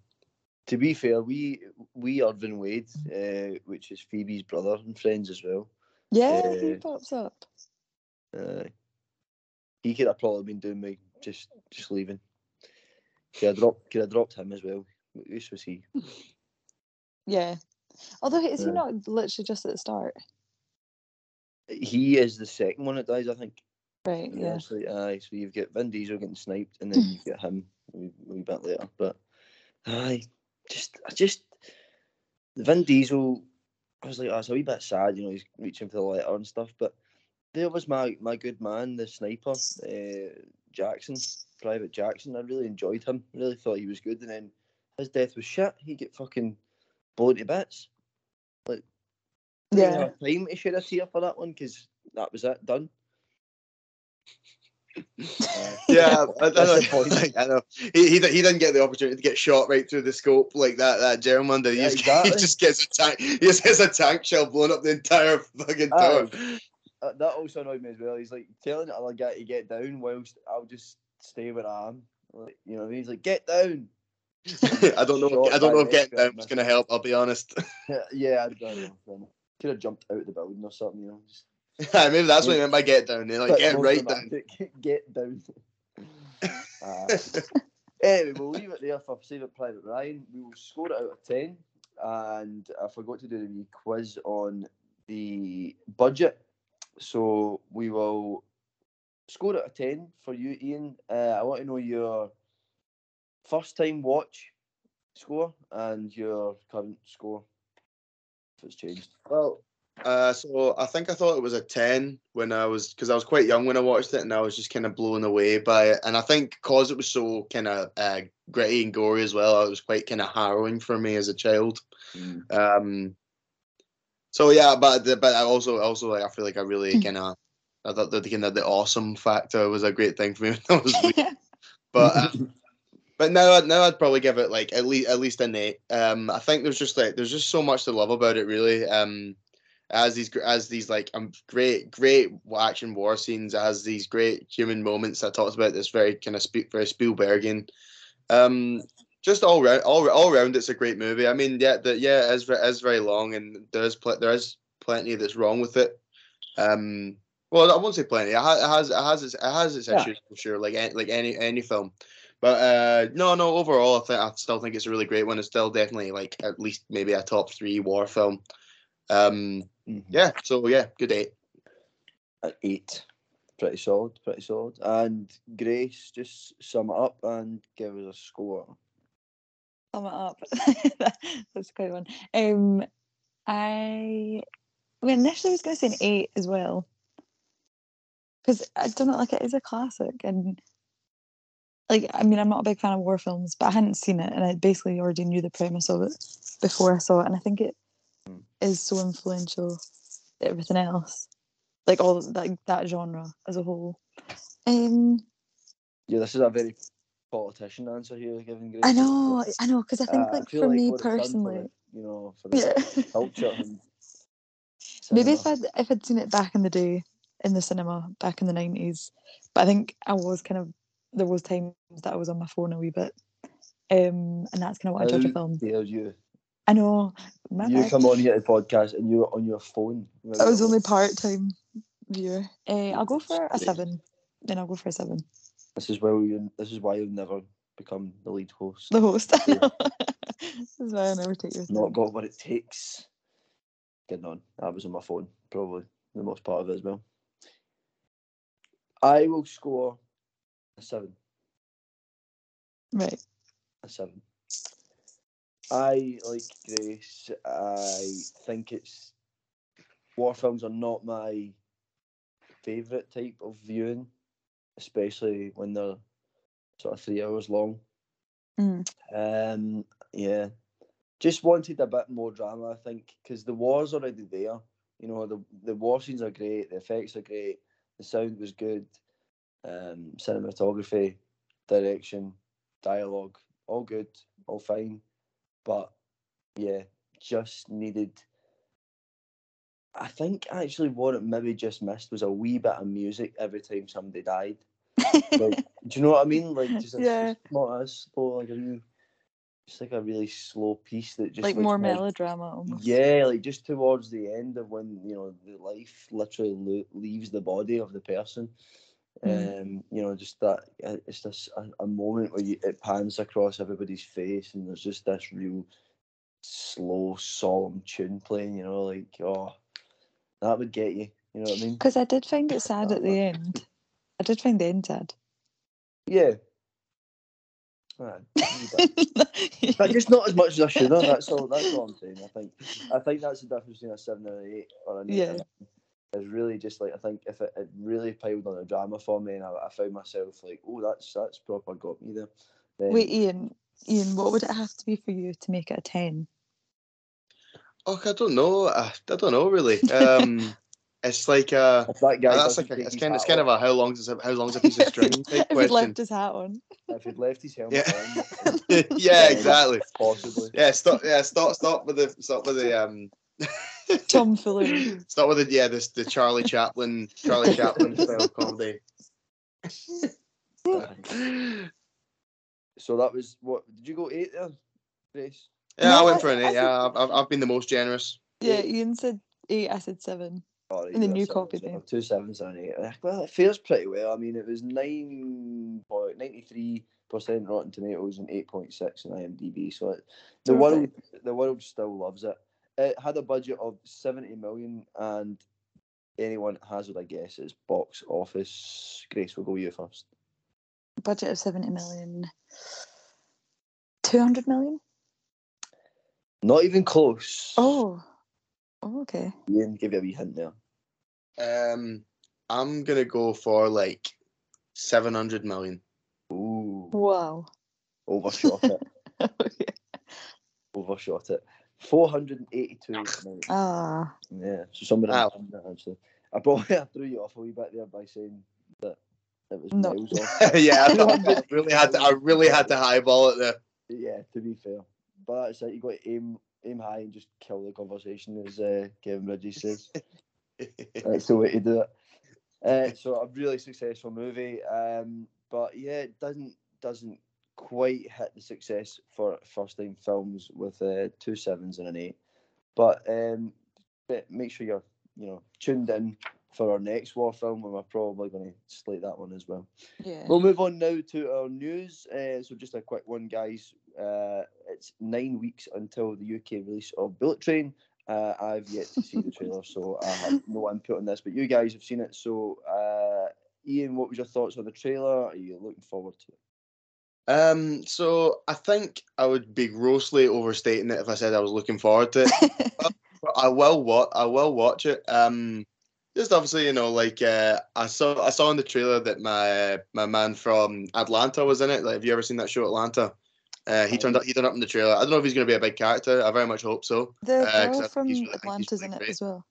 To be fair, we we Irwin Wade, uh, which is Phoebe's brother and friends as well. Yeah, he Uh, pops up. Uh, he could have probably been doing me just just leaving. Could have dropped could have dropped him as well. Use was he? Yeah. Although, is he not literally just at the start? He is the second one that dies, I think. Right, yeah. Actually, aye. So you've got Vin Diesel getting sniped, and then you've got him a wee, wee bit later. But aye, just I just Vin Diesel. I was like, oh, it's a wee bit sad, you know. He's reaching for the letter and stuff, but there was my my good man, the sniper, uh, Jackson, Private Jackson. I really enjoyed him. Really thought he was good, and then his death was shit. He get fucking blown to bits. Like, didn't Yeah. have time to shed a tear for that one because that was it done. Aye. yeah, I, I, That's know, I know. He, he he didn't get the opportunity to get shot right through the scope like that that German did. He, Yeah, just, exactly. he just gets a tank. He just gets a tank shell blown up the entire fucking Aye. tower. Uh, that also annoyed me as well. He's like telling the other guy to get down whilst I'll just stay where I am. Like, you know, he's like, get down. I don't know. Shot I don't know if getting down was going to help. I'll be honest. yeah, I don't know. Could have jumped out of the building or something, you know. Just Maybe that's what he meant by get down. They like get right down. Get down. Ah. anyway, we'll leave it there for Saving Private Ryan. We will score it out of 10. And I forgot to do the quiz on the budget. So we will score it out of 10 for you, Ian. Uh, I want to know your first time watch score and your current score, if it's changed. Well, uh, so I think I thought it was a ten when I was because I was quite young when I watched it, and I was just kind of blown away by it. And I think because it was so kind of uh, gritty and gory as well, it was quite kind of harrowing for me as a child. Mm. Um, so yeah, but but I also also like I feel like I really kind of I thought that the kind of the awesome factor was a great thing for me when I was. But uh, but now I'd- now I'd probably give it like at least at least an eight. Um, I think there's just like there's just so much to love about it really. Um, as these as these like um great great action war scenes, as these great human moments that talks about this very kind of very Spielbergian. Um, just all round all all round, it's a great movie. I mean, yeah, the, yeah, it is, it is very long, and there's pl- there is plenty that's wrong with it. Um, well, I won't say plenty. It has it has it has its, it has its Yeah. issues for sure, like any, like any any film. But uh, no, no. Overall, I think I still think it's a really great one. It's still definitely like at least maybe a top three war film. Um, Mhm. yeah. So yeah, good eight. An eight. Pretty solid, pretty solid. And Grace, just sum it up and give us a score. Sum it up. That's quite one. Um, I well, initially was going to say an eight as well, because I don't know, like it is a classic, and like I mean, I'm not a big fan of war films, but I hadn't seen it, and I basically already knew the premise of it before I saw it, and I think it Mm. is so influential everything else, like all like that genre as a whole. Um, Yeah, this is a very politician answer here, given Grace. I know, I know, because I think Uh, like feel for like me what it's done for personally, the, you know, for the yeah. culture. And Maybe if. I'd if I'd seen it back in the day in the cinema back in the nineties, but I think I was kind of there was times that I was on my phone a wee bit, um, and that's kind of what I judge a film. dare you? I know. You bad. come on here to the podcast and you're on your phone. I was only part time viewer. Uh, I'll go for a seven. Then I'll go for a seven. This is why you. This is why you'll never become the lead host. The host. Know. this is why I never take your Not got what it takes. Getting on. I was on my phone. Probably the most part of it as well. I will score a seven. Right. A seven. I like Grace. I think it's war films are not my favourite type of viewing, especially when they're sort of three hours long. Mm. Um, yeah, just wanted a bit more drama. I think because the war's already there. You know, the the war scenes are great. The effects are great. The sound was good. Um, cinematography, direction, dialogue, all good, all fine. But yeah, just needed. I think actually what it maybe just missed was a wee bit of music every time somebody died. Like, do you know what I mean? Like just Yeah. it's not as slow, like a real, just like a really slow piece that just like more like- melodrama almost. Yeah, like just towards the end of when you know the life literally lo- leaves the body of the person. Mm. Um, you know, just that uh, it's just a, a moment where you, it pans across everybody's face, and there's just this real slow, solemn tune playing. You know, like oh, that would get you. You know what I mean? Because I did find it sad at the end. I did find the end sad. Yeah. Aye, a but just not as much as I should have. That's all. That's all I'm saying. I think. I think that's the difference between a seven and an eight or an eight. Yeah. and a nine. Is really just like I think if it, it really piled on the drama for me, and I, I found myself like, oh, that's that's proper got me there. Then, Wait, Ian. Ian, what would it have to be for you to make it a ten? Oh, I don't know. I, I don't know really. Um, it's like uh, if that guy that's doesn't like a, it's kind of it's hat kind of off, a how long's a, how long's a piece of string type if he left his hat on. if he'd left his helmet Yeah. on, yeah, Yeah, exactly. possibly. Yeah, stop. Yeah, stop. Stop with the stop with the um. Tom Fuller. Stop with the yeah this the Charlie Chaplin Charlie Chaplin style comedy. So that was what? Did you go eight there, Grace? Yeah, I went I- for an eight. think- Yeah, I've, I've- I've been the most generous. Yeah, Ian said eight, I said seven. And then got you seven, copied so. Two sevens and eight. Well, it fares pretty well. I mean, it was nine point ninety three percent Rotten Tomatoes and eight point six on IMDb. So it, the world, the world still loves it. It had a budget of seventy million, and anyone hazard a guess is box office. Grace, we'll go you first. Budget of 70 million. 200 million? Not even close. Oh. Oh okay. Ian, give you a wee hint there. Um, I'm gonna go for like seven hundred million. Ooh, Wow. overshot it. Okay. Overshot it. 482 million. Ah. Yeah, so somebody Wow. actually. I probably I threw you off a wee bit there by saying that it was No. miles off. yeah, I, thought- I really had to. I really had to highball it there. Yeah, to be fair. But it's like you got to aim aim high and just kill the conversation, as uh, Kevin Bridges says. That's the way to do it. Uh, so a really successful movie, um, but yeah, it doesn't doesn't quite hit the success for first time films with uh, two sevens and an eight. But um, make sure you're you know tuned in for our next war film, and we're probably going to slate that one as well. Yeah. We'll move on now to our news. Uh, so just a quick one, guys. Uh, it's nine weeks until the UK release of Bullet Train. Uh, I've yet to see the trailer, so I have no input on this. But you guys have seen it. So, uh, Ian, what was your thoughts on the trailer? Are you looking forward to it? Um, so I think I would be grossly overstating it if I said I was looking forward to it. But I will watch. I will watch it. Um, just obviously, you know, like uh, I saw. I saw in the trailer that my my man from Atlanta was in it. Like, have you ever seen that show Atlanta? Uh, he turned up. He turned up in the trailer. I don't know if he's going to be a big character. I very much hope so. The Uh, girl from really- I think he's Atlanta's really in it as well.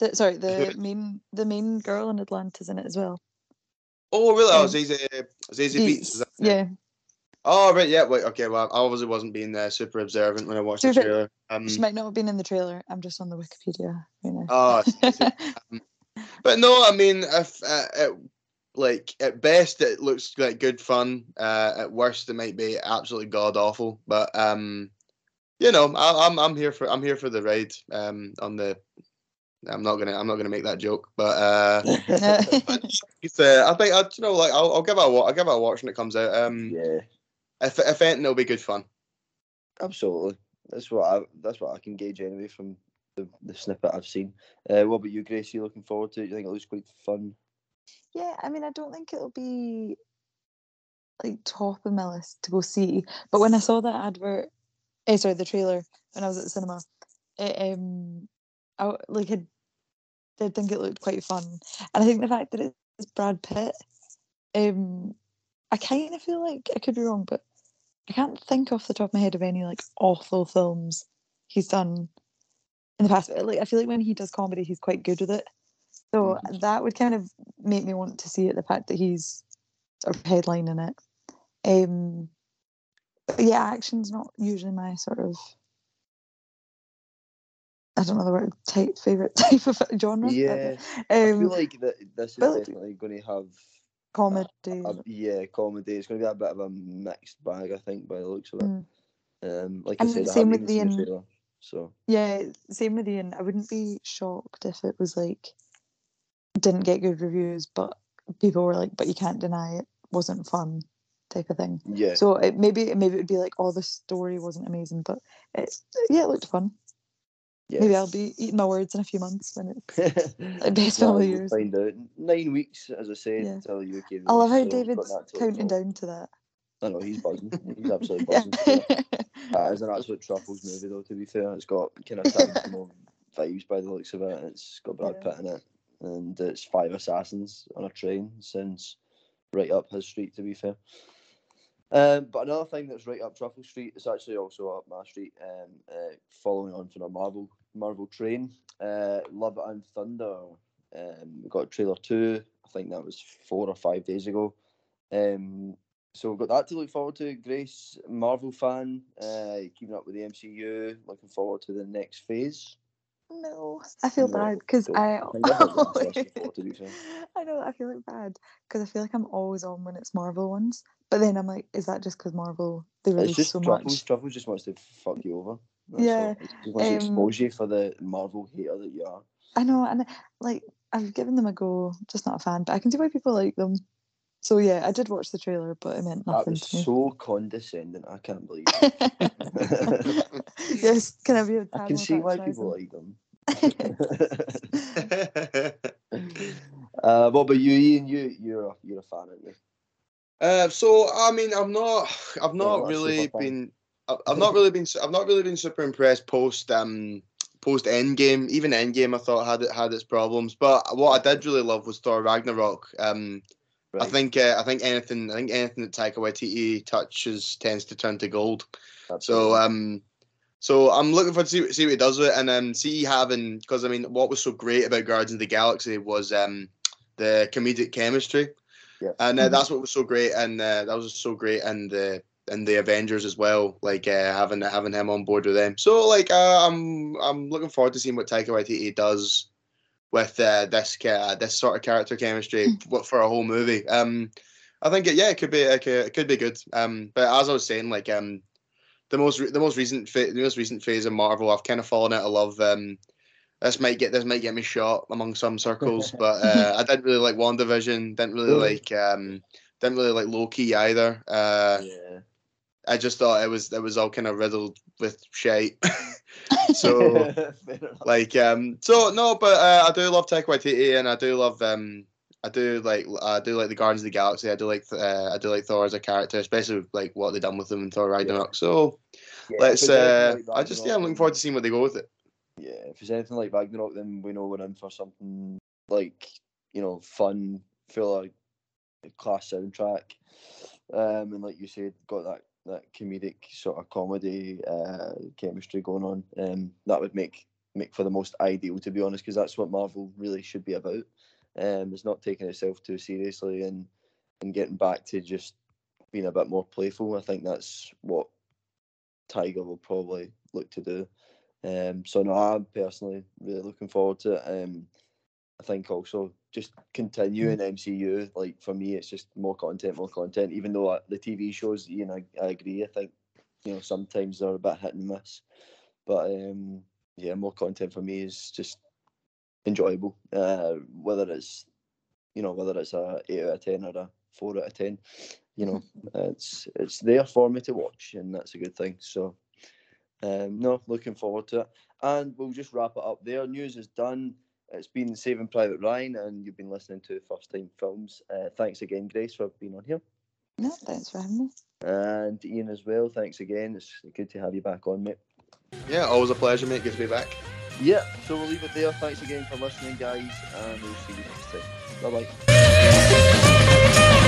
The, sorry, the main the main girl in Atlanta's in it as well. Oh, really? Oh, Um, Zazie, Zazie Beetz. Is that her yeah. Oh, right. Yeah. Wait. Okay. Well, I obviously wasn't being uh, super observant when I watched To the trailer. Um, She might not have been in the trailer. I'm just on the Wikipedia You know. oh, I see, I see. But no, I mean, if uh, it, like at best it looks like good fun. Uh, at worst, it might be absolutely god awful. But um, you know, I, I'm I'm here for I'm here for the ride. Um, on the, I'm not gonna I'm not gonna make that joke, but uh, it's, uh I think I you know like I'll, I'll give it a wa- I'll give it a watch when it comes out. Um, yeah, if if anything, it'll be good fun. absolutely. That's what I that's what I can gauge anyway from the, the snippet I've seen. Uh, what about you, Gracie? Looking forward to it? You think it looks quite fun? Yeah, I mean, I don't think it'll be like top of my list to go see. But when I saw that advert, eh, sorry, the trailer when I was at the cinema, it, um, I like I did think it looked quite fun, and I think the fact that it's Brad Pitt, um, I kind of feel like I could be wrong, but I can't think off the top of my head of any like awful films he's done in the past. Like I feel like when he does comedy, he's quite good with it. So that would kind of make me want to see it. The fact that he's sort of headlining it. Um, but yeah, action's not usually my sort of. I don't know the word type favorite type of genre. but, Yeah, I Um, feel like that this is but- definitely going to have comedy. a, yeah, comedy. It's going to be a bit of a mixed bag, I think, by the looks of it. Mm. Um, like I And said, same with the um, so Yeah, same with Ian. I wouldn't be shocked if it was like didn't get good reviews, but people were like, "But you can't deny it wasn't fun," type of thing. yeah, So it maybe maybe it would be like, "Oh, the story wasn't amazing," but it yeah, it looked fun. yeah. Maybe I'll be eating my words in a few months when it's. like best film of years. Find out nine weeks, as I said, Yeah. until the UK. I love how David's that counting down to that. I know he's buzzing. He's absolutely Yeah. buzzing. Uh, it's an absolute truffles movie, though. To be fair, it's got kind of Tarantino vibes by the looks of it. It's got Brad Yeah. Pitt in it, and it's five assassins on a train. Sounds right up his street. To be fair. Um, but another thing that's right up Truffle Street is actually also up my street. Um, uh, following on from a Marvel Marvel train, uh, Love and Thunder. Um, we got trailer two. I think that was four or five days ago. Um, so we've got that to look forward to. Grace, Marvel fan, uh, keeping up with the MCU, looking forward to the next phase. No, I feel No, bad because. I. I what I'm looking forward to, to be fair. I know I feel like bad because I feel like I'm always on when it's Marvel ones, but then I'm like, is that just because Marvel they release just so Truffles. much? Truffles just wants to fuck you over. That's Yeah, all. It just wants to um, expose you for the Marvel hater that you are. I know, and like I've given them a go, just not a fan, but I can see why people like them. So yeah, I did watch the trailer, but it meant nothing. That was to me. so condescending. I can't believe it. yes, can I be a I tad can more see why people like them. uh, what about you, Ian? You you're a, you're a fan, aren't you? Uh, so I mean, I'm not, I've not not a really super fan. been. I've not really been I've not really been super impressed post um post Endgame. Even Endgame, I thought had it had its problems. But what I did really love was Thor Ragnarok. Um, right. I think uh, I think anything I think anything that Taika Waititi touches tends to turn to gold. Absolutely. So um, so I'm looking forward to see, see what he does with it, and um, see having because I mean, what was so great about Guardians of the Galaxy was um the comedic chemistry. Yeah. And uh, that's what was so great, and uh, that was so great, and the and the Avengers as well, like uh, having having him on board with them. So like uh, I'm I'm looking forward to seeing what Taika Waititi does with uh, this uh, this sort of character chemistry hmm. for a whole movie. Um, I think it, yeah, it could be it could, it could be good. Um, but as I was saying, like um, the most the most recent fa- the most recent phase of Marvel, I've kind of fallen out of love. Um, this might get this might get me shot among some circles, but uh, I didn't really like WandaVision. Didn't really like um, didn't really like Loki either. Uh, yeah. I just thought it was it was all kind of riddled with shite. so like um so no, but uh, I do love Taika Waititi and I do love um I do like I do like the Guardians of the Galaxy. I do like uh, I do like Thor as a character, especially with, like what they done with him in Thor Ragnarok. Yeah. So yeah, let's. Uh, like I just yeah, I'm looking forward to seeing where they go with it. Yeah, if it's anything like Ragnarok, then we know we're in for something like you know fun, full of class soundtrack, um, and like you said, got that that comedic sort of comedy uh, chemistry going on. Um, that would make make for the most ideal, to be honest, because that's what Marvel really should be about. Um, it's not taking itself too seriously and and getting back to just being a bit more playful. I think that's what Taika will probably look to do. Um, so no, I'm personally really looking forward to it. Um, I think also just continuing MCU. Like for me, it's just more content, more content. Even though uh, the TV shows, you know, I, I agree. I think you know sometimes they're a bit hit and miss, but um, yeah, more content for me is just enjoyable. Uh, whether it's you know whether it's a eight out of ten or a four out of ten, you know, it's it's there for me to watch, and that's a good thing. So. Um, no, looking forward to it. And we'll just wrap it up there. News is done. It's been Saving Private Ryan, and you've been listening to First Time Films. Uh, thanks again, Grace, for being on here. No, thanks for having me. And Ian as well. Thanks again. It's good to have you back on, mate. Yeah, always a pleasure, mate. Good to be back. Yeah, so we'll leave it there. Thanks again for listening, guys, and we'll see you next time. Bye bye.